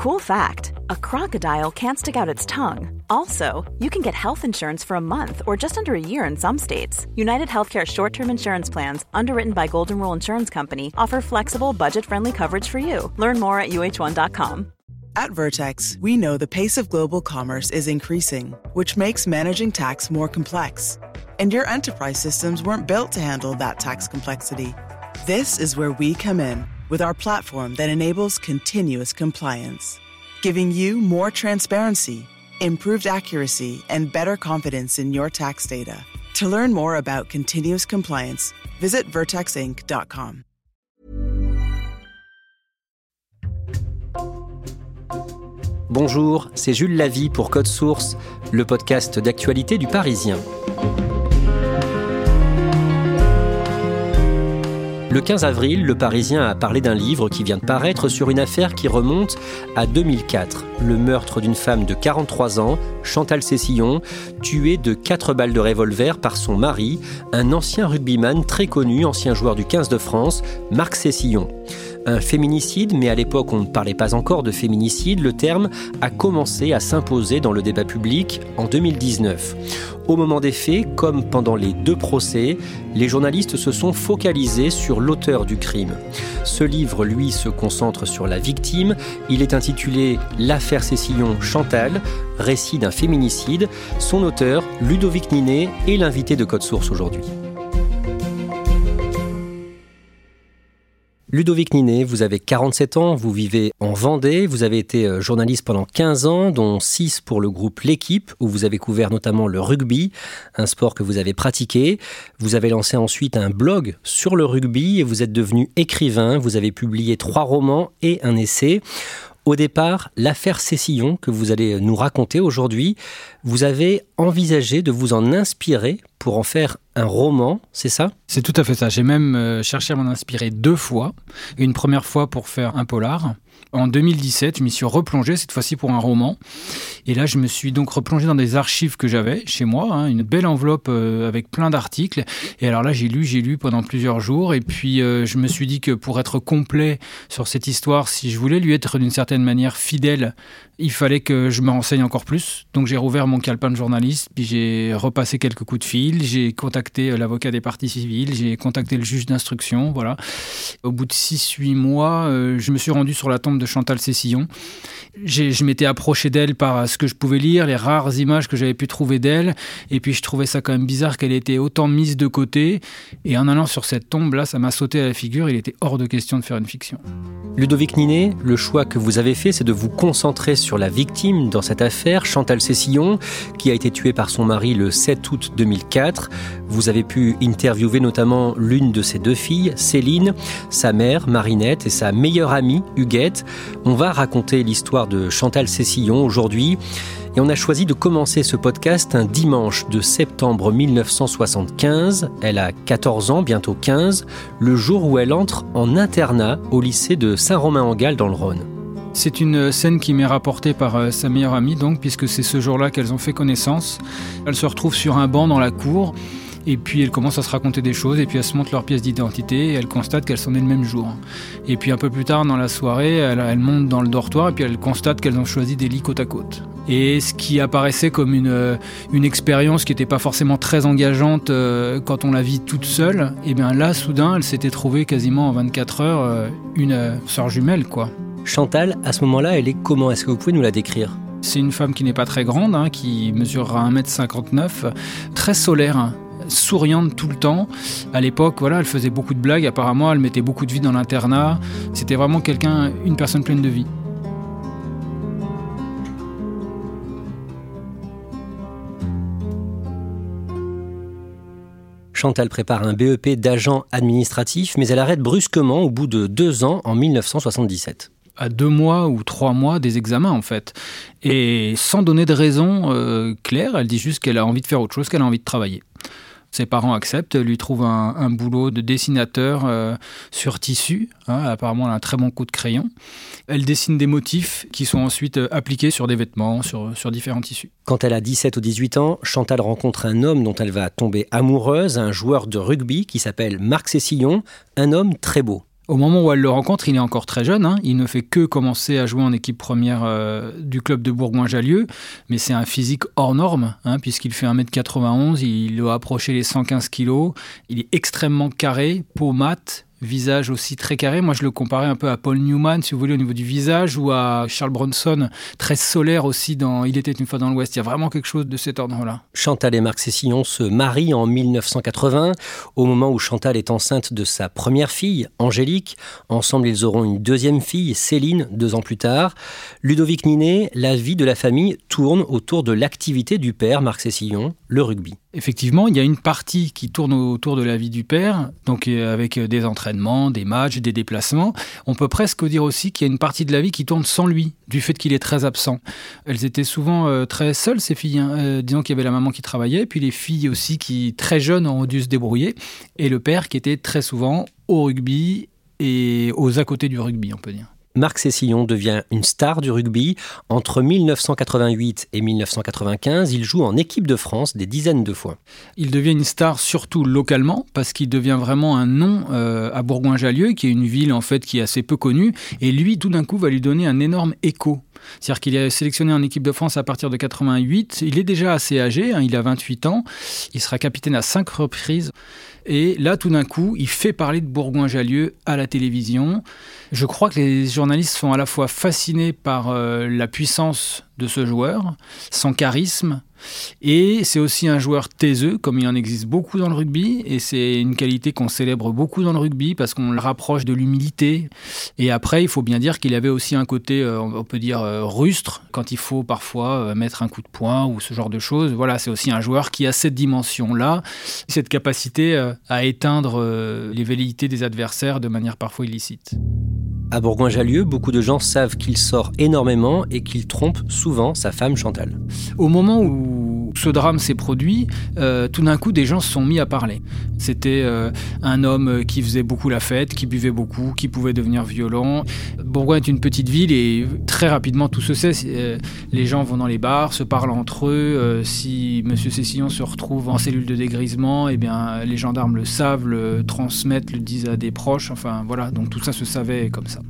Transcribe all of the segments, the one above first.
Cool fact a crocodile can't stick out its tongue. Also, you can get health insurance for a month or just under a year in some states. United Healthcare short term insurance plans, underwritten by Golden Rule Insurance Company, offer flexible, budget friendly coverage for you. Learn more at uh1.com. At Vertex, we know the pace of global commerce is increasing, which makes managing tax more complex. And your enterprise systems weren't built to handle that tax complexity. This is where we come in with our platform that enables continuous compliance, giving you more transparency, improved accuracy, and better confidence in your tax data. To learn more about continuous compliance, visit vertexinc.com. Bonjour, c'est Jules Lavie pour Code Source, le podcast d'actualité du Parisien. Le 15 avril, Le Parisien a parlé d'un livre qui vient de paraître sur une affaire qui remonte à 2004. Le meurtre d'une femme de 43 ans, Chantal Cessillon, tuée de 4 balles de revolver par son mari, un ancien rugbyman très connu, ancien joueur du 15 de France, Marc Cessillon un féminicide, mais à l'époque on ne parlait pas encore de féminicide, le terme a commencé à s'imposer dans le débat public en 2019. Au moment des faits, comme pendant les deux procès, les journalistes se sont focalisés sur l'auteur du crime. Ce livre, lui, se concentre sur la victime. Il est intitulé L'affaire Cécillon Chantal, récit d'un féminicide. Son auteur, Ludovic Ninet, est l'invité de Code Source aujourd'hui. Ludovic Ninet, vous avez 47 ans, vous vivez en Vendée, vous avez été euh, journaliste pendant 15 ans, dont 6 pour le groupe L'équipe, où vous avez couvert notamment le rugby, un sport que vous avez pratiqué. Vous avez lancé ensuite un blog sur le rugby et vous êtes devenu écrivain, vous avez publié trois romans et un essai. Au départ, l'affaire Cécillon que vous allez nous raconter aujourd'hui, vous avez envisagé de vous en inspirer pour en faire un roman, c'est ça? C'est tout à fait ça. J'ai même euh, cherché à m'en inspirer deux fois. Une première fois pour faire un polar, en 2017, je m'y suis replongé, cette fois-ci pour un roman. Et là, je me suis donc replongé dans des archives que j'avais chez moi, hein, une belle enveloppe euh, avec plein d'articles. Et alors là, j'ai lu, j'ai lu pendant plusieurs jours. Et puis, euh, je me suis dit que pour être complet sur cette histoire, si je voulais lui être d'une certaine manière fidèle, il fallait que je me renseigne encore plus. Donc, j'ai rouvert mon calepin de journaliste, puis j'ai repassé quelques coups de fil, j'ai contacté euh, l'avocat des parties civiles, j'ai contacté le juge d'instruction, voilà. Au bout de 6-8 mois, je me suis rendu sur la tombe de Chantal Cessillon. Je m'étais approché d'elle par ce que je pouvais lire, les rares images que j'avais pu trouver d'elle, et puis je trouvais ça quand même bizarre qu'elle ait été autant mise de côté. Et en allant sur cette tombe, là, ça m'a sauté à la figure, il était hors de question de faire une fiction. Ludovic Ninet, le choix que vous avez fait, c'est de vous concentrer sur la victime dans cette affaire, Chantal Cessillon, qui a été tuée par son mari le 7 août 2004. Vous avez pu interviewer notamment l'une de ses deux filles, Céline, sa mère, Marinette, et sa meilleure amie, Huguette. On va raconter l'histoire de Chantal Cessillon aujourd'hui. Et on a choisi de commencer ce podcast un dimanche de septembre 1975. Elle a 14 ans, bientôt 15, le jour où elle entre en internat au lycée de Saint-Romain-en-Galles dans le Rhône. C'est une scène qui m'est rapportée par euh, sa meilleure amie, donc, puisque c'est ce jour-là qu'elles ont fait connaissance. Elle se retrouve sur un banc dans la cour. Et puis elles commencent à se raconter des choses, et puis elles se montrent leur pièce d'identité, et elles constatent qu'elles sont nées le même jour. Et puis un peu plus tard dans la soirée, elles, montent dans le dortoir, et puis elles constatent qu'elles ont choisi des lits côte à côte. Et ce qui apparaissait comme une, euh, expérience qui n'était pas forcément très engageante euh, quand on la vit toute seule, et bien là, soudain, elle s'était trouvée quasiment en 24 heures euh, une sœur jumelle, quoi. Chantal, à ce moment-là, elle est comment? Est-ce que vous pouvez nous la décrire? C'est une femme qui n'est pas très grande, hein, qui mesurera 1m59, très solaire, souriante tout le temps. À l'époque, voilà, elle faisait beaucoup de blagues. Apparemment, elle mettait beaucoup de vie dans l'internat. C'était vraiment quelqu'un, une personne pleine de vie. Chantal prépare un BEP d'agent administratif, mais elle arrête brusquement au bout de deux ans en 1977 à deux mois ou trois mois des examens en fait. Et sans donner de raison euh, claire, elle dit juste qu'elle a envie de faire autre chose, qu'elle a envie de travailler. Ses parents acceptent, lui trouvent un, boulot de dessinateur euh, sur tissu. Hein, apparemment, elle a un très bon coup de crayon. Elle dessine des motifs qui sont ensuite euh, appliqués sur des vêtements, sur, sur différents tissus. Quand elle a 17 ou 18 ans, Chantal rencontre un homme dont elle va tomber amoureuse, un joueur de rugby qui s'appelle Marc Cécillon, un homme très beau. Au moment où elle le rencontre, il est encore très jeune. Hein. Il ne fait que commencer à jouer en équipe première euh, du club de Bourgoin-Jallieu. Mais c'est un physique hors norme, hein, puisqu'il fait 1m91, il doit approcher les 115 kg. Il est extrêmement carré, peau mate, visage aussi très carré. Moi, je le comparais un peu à Paul Newman, si vous voulez, au niveau du visage, ou à Charles Bronson, très solaire aussi dans Il était une fois dans l'Ouest. Il y a vraiment quelque chose de cet ordre-là. Chantal et Marc Cessillon se marient en 1980, au moment où Chantal est enceinte de sa première fille, Angélique. Ensemble, ils auront une deuxième fille, Céline, deux ans plus tard. Ludovic Ninet, la vie de la famille tourne autour de l'activité du père, Marc Cessillon, le rugby. Effectivement, il y a une partie qui tourne autour de la vie du père, donc euh, avec euh, des entraînements, des matchs, des déplacements. On peut presque dire aussi qu'il y a une partie de la vie qui tourne sans lui, du fait qu'il est très absent. Elles étaient souvent euh, très seules, ces filles. Hein. disons qu'il y avait la maman qui travaillait, puis les filles aussi qui, très jeunes, ont dû se débrouiller, et le père qui était très souvent au rugby et aux à côté du rugby, on peut dire. Marc Cessillon devient une star du rugby. Entre 1988 et 1995, il joue en équipe de France des dizaines de fois. Il devient une star surtout localement parce qu'il devient vraiment un nom euh, à Bourgoin-Jallieu, qui est une ville en fait qui est assez peu connue. Et lui, tout d'un coup, va lui donner un énorme écho. C'est-à-dire qu'il est sélectionné en équipe de France à partir de 88. Il est déjà assez âgé, hein, il a 28 ans. Il sera capitaine à cinq reprises. Et là, tout d'un coup, il fait parler de Bourgoin-Jallieu à la télévision. Je crois que les journalistes sont à la fois fascinés par euh, la puissance de ce joueur, son charisme, et c'est aussi un joueur taiseux, comme il en existe beaucoup dans le rugby, et c'est une qualité qu'on célèbre beaucoup dans le rugby parce qu'on le rapproche de l'humilité. Et après, il faut bien dire qu'il avait aussi un côté, euh, on peut dire, euh, rustre, quand il faut parfois mettre un coup de poing ou ce genre de choses. Voilà, c'est aussi un joueur qui a cette dimension-là, cette capacité à éteindre les velléités des adversaires de manière parfois illicite. À Bourgoin-Jallieu, beaucoup de gens savent qu'il sort énormément et qu'il trompe souvent sa femme Chantal. Au moment où ce drame s'est produit, euh, tout d'un coup, des gens se sont mis à parler. C'était euh, un homme qui faisait beaucoup la fête, qui buvait beaucoup, qui pouvait devenir violent. Bourgoin est une petite ville et très rapidement tout se sait. Euh, les gens vont dans les bars, se parlent entre eux. si Monsieur Cessillon se retrouve en cellule de dégrisement, eh bien, les gendarmes le savent, le transmettent, le disent à des proches. Enfin, voilà. Donc tout ça se savait comme ça.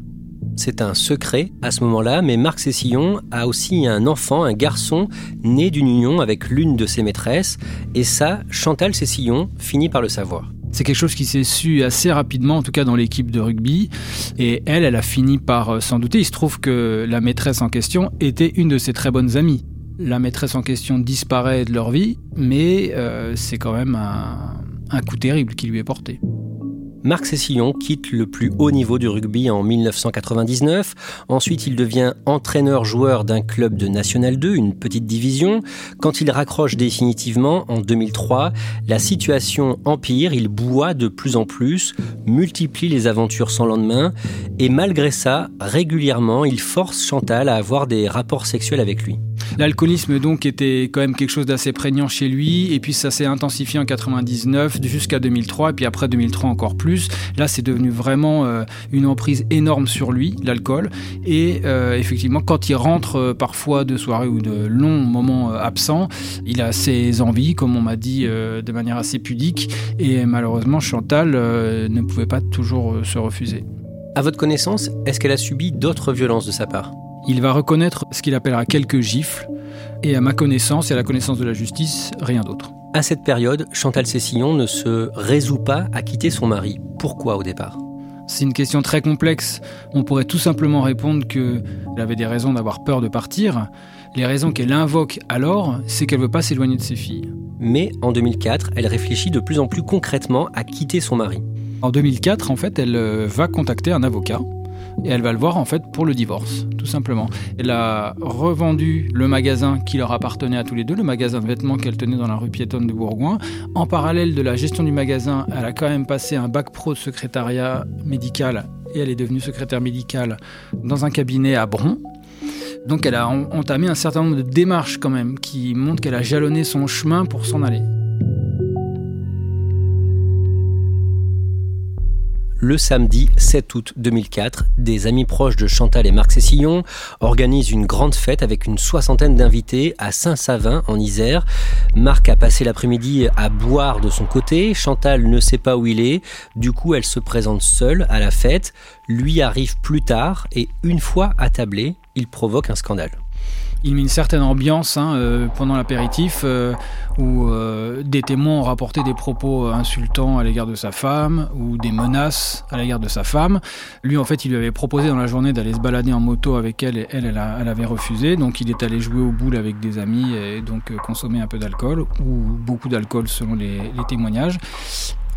C'est un secret à ce moment-là, mais Marc Cessillon a aussi un enfant, un garçon, né d'une union avec l'une de ses maîtresses, et ça, Chantal Cessillon finit par le savoir. C'est quelque chose qui s'est su assez rapidement, en tout cas dans l'équipe de rugby. Et elle, elle a fini par euh, s'en douter. Il se trouve que la maîtresse en question était une de ses très bonnes amies. La maîtresse en question disparaît de leur vie, mais euh, c'est quand même un coup terrible qui lui est porté. Marc Cessillon quitte le plus haut niveau du rugby en 1999. Ensuite, il devient entraîneur-joueur d'un club de National 2, une petite division. Quand il raccroche définitivement en 2003, la situation empire, il boit de plus en plus, multiplie les aventures sans lendemain et malgré ça, régulièrement, il force Chantal à avoir des rapports sexuels avec lui. L'alcoolisme donc était quand même quelque chose d'assez prégnant chez lui. Et puis ça s'est intensifié en 99 jusqu'à 2003 et puis après 2003 encore plus. Là c'est devenu vraiment euh, une emprise énorme sur lui, l'alcool. Et euh, effectivement quand il rentre euh, parfois de soirée ou de longs moments absents, il a ses envies comme on m'a dit de manière assez pudique. Et malheureusement Chantal ne pouvait pas toujours se refuser. À votre connaissance, est-ce qu'elle a subi d'autres violences de sa part? Il va reconnaître ce qu'il appellera quelques gifles, et à ma connaissance et à la connaissance de la justice, rien d'autre. À cette période, Chantal Cessillon ne se résout pas à quitter son mari. Pourquoi au départ? C'est une question très complexe. On pourrait tout simplement répondre qu'elle avait des raisons d'avoir peur de partir. Les raisons qu'elle invoque alors, c'est qu'elle ne veut pas s'éloigner de ses filles. Mais en 2004, elle réfléchit de plus en plus concrètement à quitter son mari. En 2004, en fait, elle euh, va contacter un avocat et elle va le voir en fait pour le divorce, tout simplement. Elle a revendu le magasin qui leur appartenait à tous les deux, le magasin de vêtements qu'elle tenait dans la rue piétonne de Bourgoin. En parallèle de la gestion du magasin, elle a quand même passé un bac pro de secrétariat médical et elle est devenue secrétaire médicale dans un cabinet à Bron. Donc elle a entamé un certain nombre de démarches quand même qui montrent qu'elle a jalonné son chemin pour s'en aller. Le samedi 7 août 2004, des amis proches de Chantal et Marc Cessillon organisent une grande fête avec une soixantaine d'invités à Saint-Savin en Isère. Marc a passé l'après-midi à boire de son côté, Chantal ne sait pas où il est, du coup elle se présente seule à la fête, lui arrive plus tard et une fois attablé, il provoque un scandale il met une certaine ambiance hein, euh, pendant l'apéritif euh, où euh, des témoins ont rapporté des propos insultants à l'égard de sa femme ou des menaces à l'égard de sa femme. Lui, en fait, il lui avait proposé dans la journée d'aller se balader en moto avec elle et elle, elle, avait refusé. Donc, il est allé jouer au boule avec des amis et donc consommer un peu d'alcool ou beaucoup d'alcool selon les témoignages.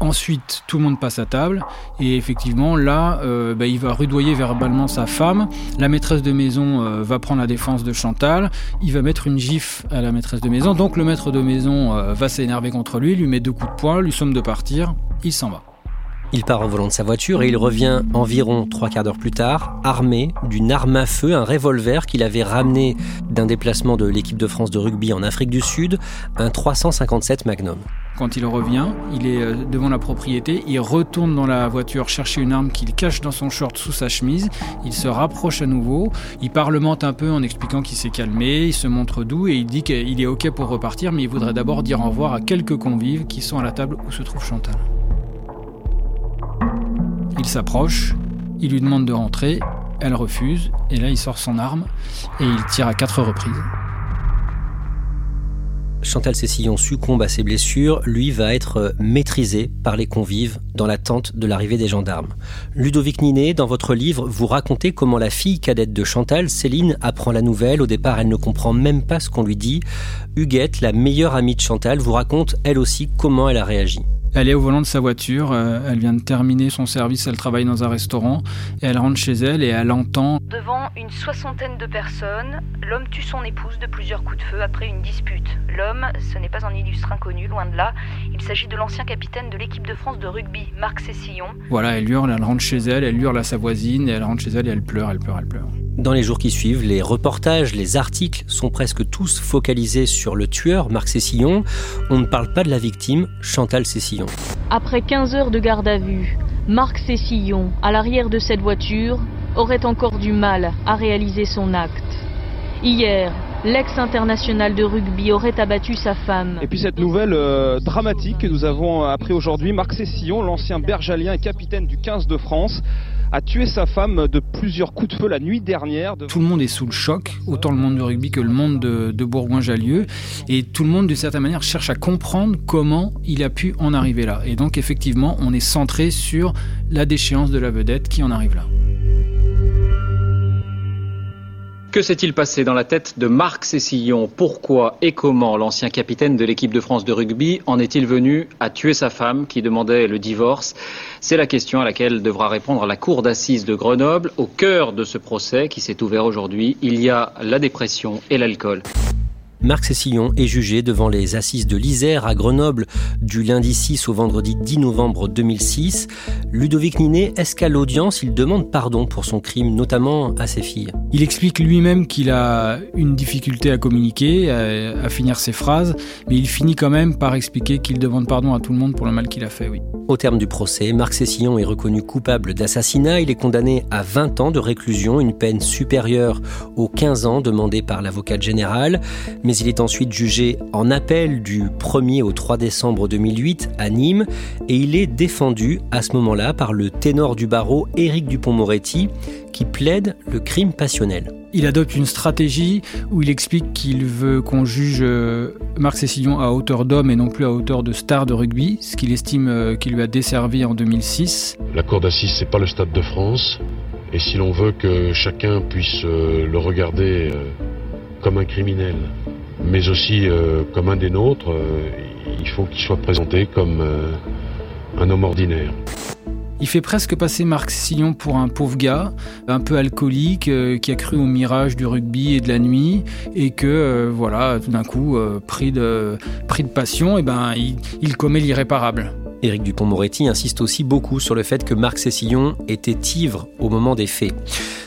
Ensuite, tout le monde passe à table et effectivement, là, euh, bah, il va rudoyer verbalement sa femme. La maîtresse de maison euh, va prendre la défense de Chantal. Il va mettre une gifle à la maîtresse de maison. Donc le maître de maison euh, va s'énerver contre lui, lui met deux coups de poing, lui somme de partir. Il s'en va. Il part au volant de sa voiture et il revient environ trois quarts d'heure plus tard, armé d'une arme à feu, un revolver qu'il avait ramené d'un déplacement de l'équipe de France de rugby en Afrique du Sud, un 357 Magnum. Quand il revient, il est euh, devant la propriété, il retourne dans la voiture chercher une arme qu'il cache dans son short sous sa chemise, il se rapproche à nouveau, il parlemente un peu en expliquant qu'il s'est calmé, il se montre doux et il dit qu'il est ok pour repartir, mais il voudrait d'abord dire au revoir à quelques convives qui sont à la table où se trouve Chantal. Il s'approche, il lui demande de rentrer, elle refuse, et là il sort son arme et il tire à quatre reprises. Chantal Cessillon succombe à ses blessures, lui va être maîtrisé par les convives dans l'attente de l'arrivée des gendarmes. Ludovic Ninet, dans votre livre, vous racontez comment la fille cadette de Chantal, Céline, apprend la nouvelle. Au départ, elle ne comprend même pas ce qu'on lui dit. Huguette, la meilleure amie de Chantal, vous raconte elle aussi comment elle a réagi. Elle est au volant de sa voiture, euh, elle vient de terminer son service, elle travaille dans un restaurant, et elle rentre chez elle et elle entend... Devant une soixantaine de personnes, l'homme tue son épouse de plusieurs coups de feu après une dispute. L'homme, ce n'est pas un illustre inconnu, loin de là, il s'agit de l'ancien capitaine de l'équipe de France de rugby, Marc Cessillon. Voilà, elle hurle, elle rentre chez elle, elle hurle à sa voisine, et elle rentre chez elle et elle pleure, elle pleure, elle pleure. Dans les jours qui suivent, les reportages, les articles sont presque tous focalisés sur le tueur, Marc Cessillon. On ne parle pas de la victime, Chantal Cessillon. Après 15 heures de garde à vue, Marc Cessillon, à l'arrière de cette voiture, aurait encore du mal à réaliser son acte. Hier, l'ex-international de rugby aurait abattu sa femme. Et puis cette nouvelle euh, dramatique que nous avons appris aujourd'hui, Marc Cessillon, l'ancien bergalien et capitaine du 15 de France, a tué sa femme de plusieurs coups de feu la nuit dernière. Tout le monde est sous le choc, autant le monde du rugby que le monde de, Bourgoin-Jallieu. Et tout le monde, d'une certaine manière, cherche à comprendre comment il a pu en arriver là. Et donc, effectivement, on est centré sur la déchéance de la vedette qui en arrive là. Que s'est-il passé dans la tête de Marc Cessillon Pourquoi et comment l'ancien capitaine de l'équipe de France de rugby en est-il venu à tuer sa femme qui demandait le divorce? C'est la question à laquelle devra répondre la cour d'assises de Grenoble. Au cœur de ce procès qui s'est ouvert aujourd'hui, il y a la dépression et l'alcool. Marc Cessillon est jugé devant les assises de l'Isère à Grenoble du lundi 6 au vendredi 10 novembre 2006. Ludovic Ninet, est-ce qu'à l'audience, il demande pardon pour son crime, notamment à ses filles Il explique lui-même qu'il a une difficulté à communiquer, à, finir ses phrases, mais il finit quand même par expliquer qu'il demande pardon à tout le monde pour le mal qu'il a fait, oui. Au terme du procès, Marc Cessillon est reconnu coupable d'assassinat. Il est condamné à 20 ans de réclusion, une peine supérieure aux 15 ans demandés par l'avocat général. Mais il est ensuite jugé en appel du 1er au 3 décembre 2008 à Nîmes et il est défendu à ce moment-là par le ténor du barreau Éric Dupont-Moretti qui plaide le crime passionnel. Il adopte une stratégie où il explique qu'il veut qu'on juge euh, Marc Cessillon à hauteur d'homme et non plus à hauteur de star de rugby, ce qu'il estime euh, qu'il lui a desservi en 2006. La cour d'assises, c'est pas le Stade de France. Et si l'on veut que chacun puisse euh, le regarder comme un criminel, mais aussi comme un des nôtres, il faut qu'il soit présenté comme un homme ordinaire. Il fait presque passer Marc Sillon pour un pauvre gars, un peu alcoolique, euh, qui a cru au mirage du rugby et de la nuit, et que, euh, voilà, tout d'un coup, euh, pris, de, pris de passion, et eh ben, il, commet l'irréparable. Éric Dupont-Moretti insiste aussi beaucoup sur le fait que Marc Cessillon était ivre au moment des faits.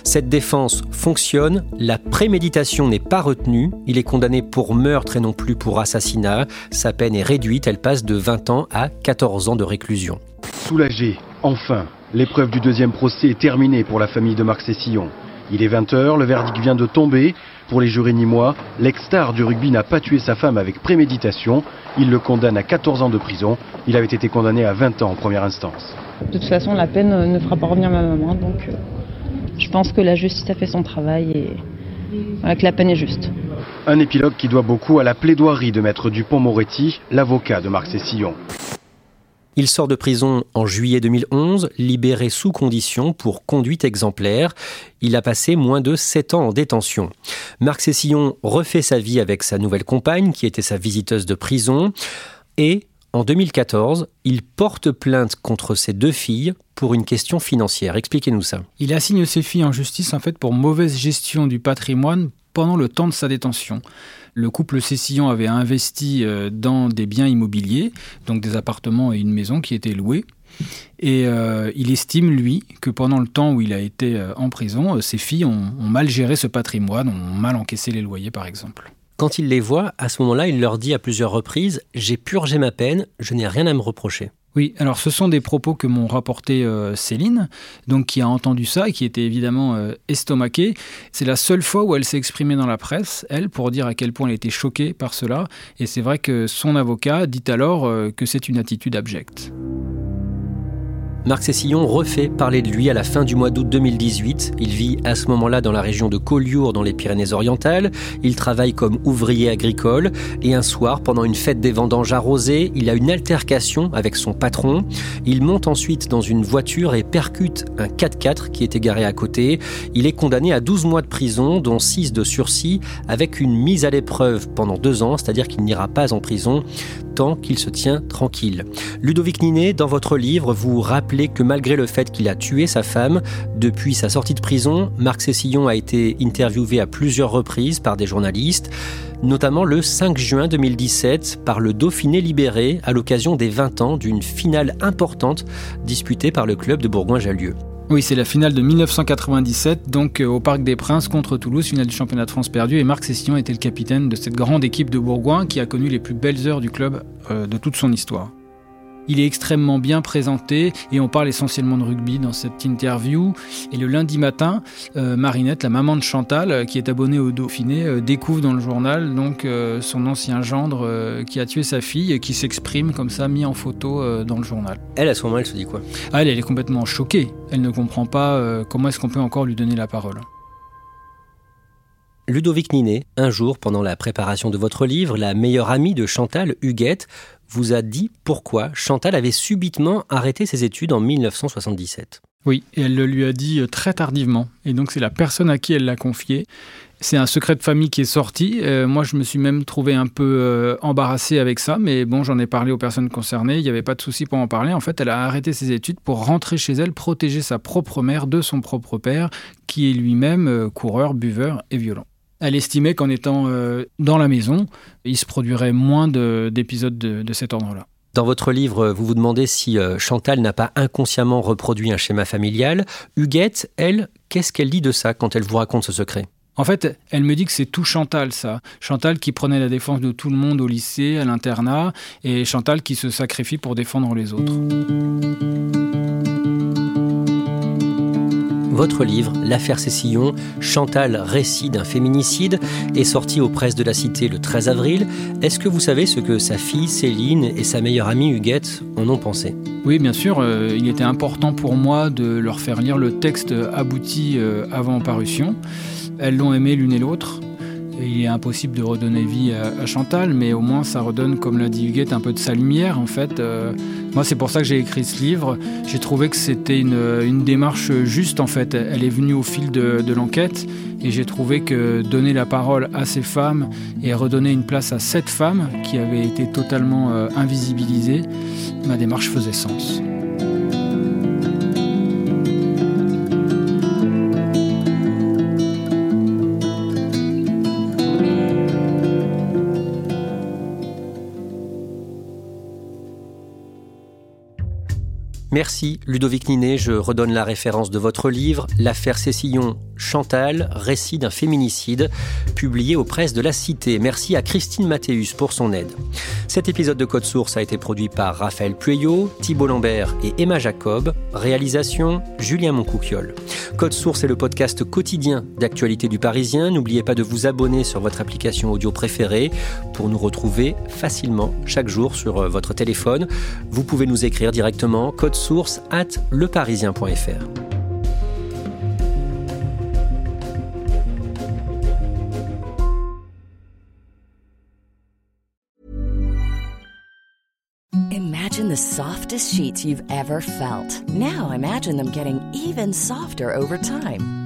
Cette défense fonctionne, la préméditation n'est pas retenue, il est condamné pour meurtre et non plus pour assassinat, sa peine est réduite, elle passe de 20 ans à 14 ans de réclusion. Soulagé, enfin, L'épreuve du deuxième procès est terminée pour la famille de Marc Cessillon. Il est 20h, le verdict vient de tomber. Pour les jurés nîmois, l'ex-star du rugby n'a pas tué sa femme avec préméditation. Il le condamne à 14 ans de prison. Il avait été condamné à 20 ans en première instance. De toute façon, la peine ne fera pas revenir ma maman, donc euh, je pense que la justice a fait son travail et que la peine est juste. Un épilogue qui doit beaucoup à la plaidoirie de maître Dupont-Moretti, l'avocat de Marc Cessillon. Il sort de prison en juillet 2011, libéré sous condition pour conduite exemplaire. Il a passé moins de 7 ans en détention. Marc Cessillon refait sa vie avec sa nouvelle compagne, qui était sa visiteuse de prison. Et en 2014, il porte plainte contre ses deux filles pour une question financière. Expliquez-nous ça. Il assigne ses filles en justice en fait pour mauvaise gestion du patrimoine pendant le temps de sa détention le couple Cessillon avait investi euh, dans des biens immobiliers, donc des appartements et une maison qui étaient loués. Et euh, il estime, lui, que pendant le temps où il a été euh, en prison, ses filles ont, ont, mal géré ce patrimoine, ont mal encaissé les loyers, par exemple. Quand il les voit, à ce moment-là, il leur dit à plusieurs reprises J'ai purgé ma peine, je n'ai rien à me reprocher. Oui, alors ce sont des propos que m'ont rapporté euh, Céline, donc qui a entendu ça et qui était évidemment euh, estomaquée. C'est la seule fois où elle s'est exprimée dans la presse, elle, pour dire à quel point elle était choquée par cela. Et c'est vrai que son avocat dit alors euh, que c'est une attitude abjecte. Marc Cessillon refait parler de lui à la fin du mois d'août 2018. Il vit à ce moment-là dans la région de Collioure, dans les Pyrénées-Orientales. Il travaille comme ouvrier agricole. Et un soir, pendant une fête des vendanges arrosées, il a une altercation avec son patron. Il monte ensuite dans une voiture et percute un 4x4 qui était garé à côté. Il est condamné à 12 mois de prison, dont 6 de sursis, avec une mise à l'épreuve pendant deux ans, c'est-à-dire qu'il n'ira pas en prison tant qu'il se tient tranquille. Ludovic Ninet, dans votre livre, vous rappelez que malgré le fait qu'il a tué sa femme, depuis sa sortie de prison, Marc Cessillon a été interviewé à plusieurs reprises par des journalistes, notamment le 5 juin 2017 par le Dauphiné libéré à l'occasion des 20 ans d'une finale importante disputée par le club de Bourgoin-Jallieu. Oui, c'est la finale de 1997, donc euh, au Parc des Princes contre Toulouse, finale du championnat de France perdu. Et Marc Sessillon était le capitaine de cette grande équipe de Bourgoin qui a connu les plus belles heures du club euh, de toute son histoire. Il est extrêmement bien présenté et on parle essentiellement de rugby dans cette interview. Et le lundi matin, euh, Marinette, la maman de Chantal, euh, qui est abonnée au Dauphiné, euh, découvre dans le journal donc son ancien gendre qui a tué sa fille et qui s'exprime comme ça, mis en photo dans le journal. Elle, à ce moment, elle se dit quoi? Ah, elle, elle est complètement choquée. Elle ne comprend pas comment est-ce qu'on peut encore lui donner la parole. Ludovic Ninet, un jour, pendant la préparation de votre livre, la meilleure amie de Chantal, Huguette, vous a dit pourquoi Chantal avait subitement arrêté ses études en 1977. Oui, elle le lui a dit euh, très tardivement. Et donc c'est la personne à qui elle l'a confié. C'est un secret de famille qui est sorti. Euh, moi, je me suis même trouvé un peu euh, embarrassé avec ça, mais bon, j'en ai parlé aux personnes concernées. Il n'y avait pas de souci pour en parler. En fait, elle a arrêté ses études pour rentrer chez elle, protéger sa propre mère de son propre père, qui est lui-même coureur, buveur et violent. Elle estimait qu'en étant euh, dans la maison, il se produirait moins d'épisodes de, cet ordre-là. Dans votre livre, vous vous demandez si euh, Chantal n'a pas inconsciemment reproduit un schéma familial. Huguette, elle, qu'est-ce qu'elle dit de ça quand elle vous raconte ce secret? En fait, elle me dit que c'est tout Chantal, ça. Chantal qui prenait la défense de tout le monde au lycée, à l'internat, et Chantal qui se sacrifie pour défendre les autres. Votre livre, L'affaire Cécillon, Chantal, récit d'un féminicide, est sorti aux presses de la Cité le 13 avril. Est-ce que vous savez ce que sa fille Céline et sa meilleure amie Huguette en ont pensé? Oui, bien sûr. Euh, il était important pour moi de leur faire lire le texte abouti euh, avant parution. Elles l'ont aimé l'une et l'autre il est impossible de redonner vie à, Chantal, mais au moins ça redonne, comme l'a dit Huguette, un peu de sa lumière en fait. Euh, moi, c'est pour ça que j'ai écrit ce livre. J'ai trouvé que c'était une, démarche juste en fait. Elle est venue au fil de, l'enquête et j'ai trouvé que donner la parole à ces femmes et redonner une place à cette femme qui avait été totalement euh, invisibilisée, ma démarche faisait sens. Merci Ludovic Ninet, je redonne la référence de votre livre L'affaire Cécillon Chantal, récit d'un féminicide, publié aux presses de la Cité. Merci à Christine Mathéus pour son aide. Cet épisode de Code Source a été produit par Raphaël Pueyo, Thibault Lambert et Emma Jacob. Réalisation Julien Moncouquiol. Code Source est le podcast quotidien d'actualité du Parisien. N'oubliez pas de vous abonner sur votre application audio préférée pour nous retrouver facilement chaque jour sur euh, votre téléphone. Vous pouvez nous écrire directement code source at leparisien.fr. Imagine the softest sheets you've ever felt. Now imagine them getting even softer over time.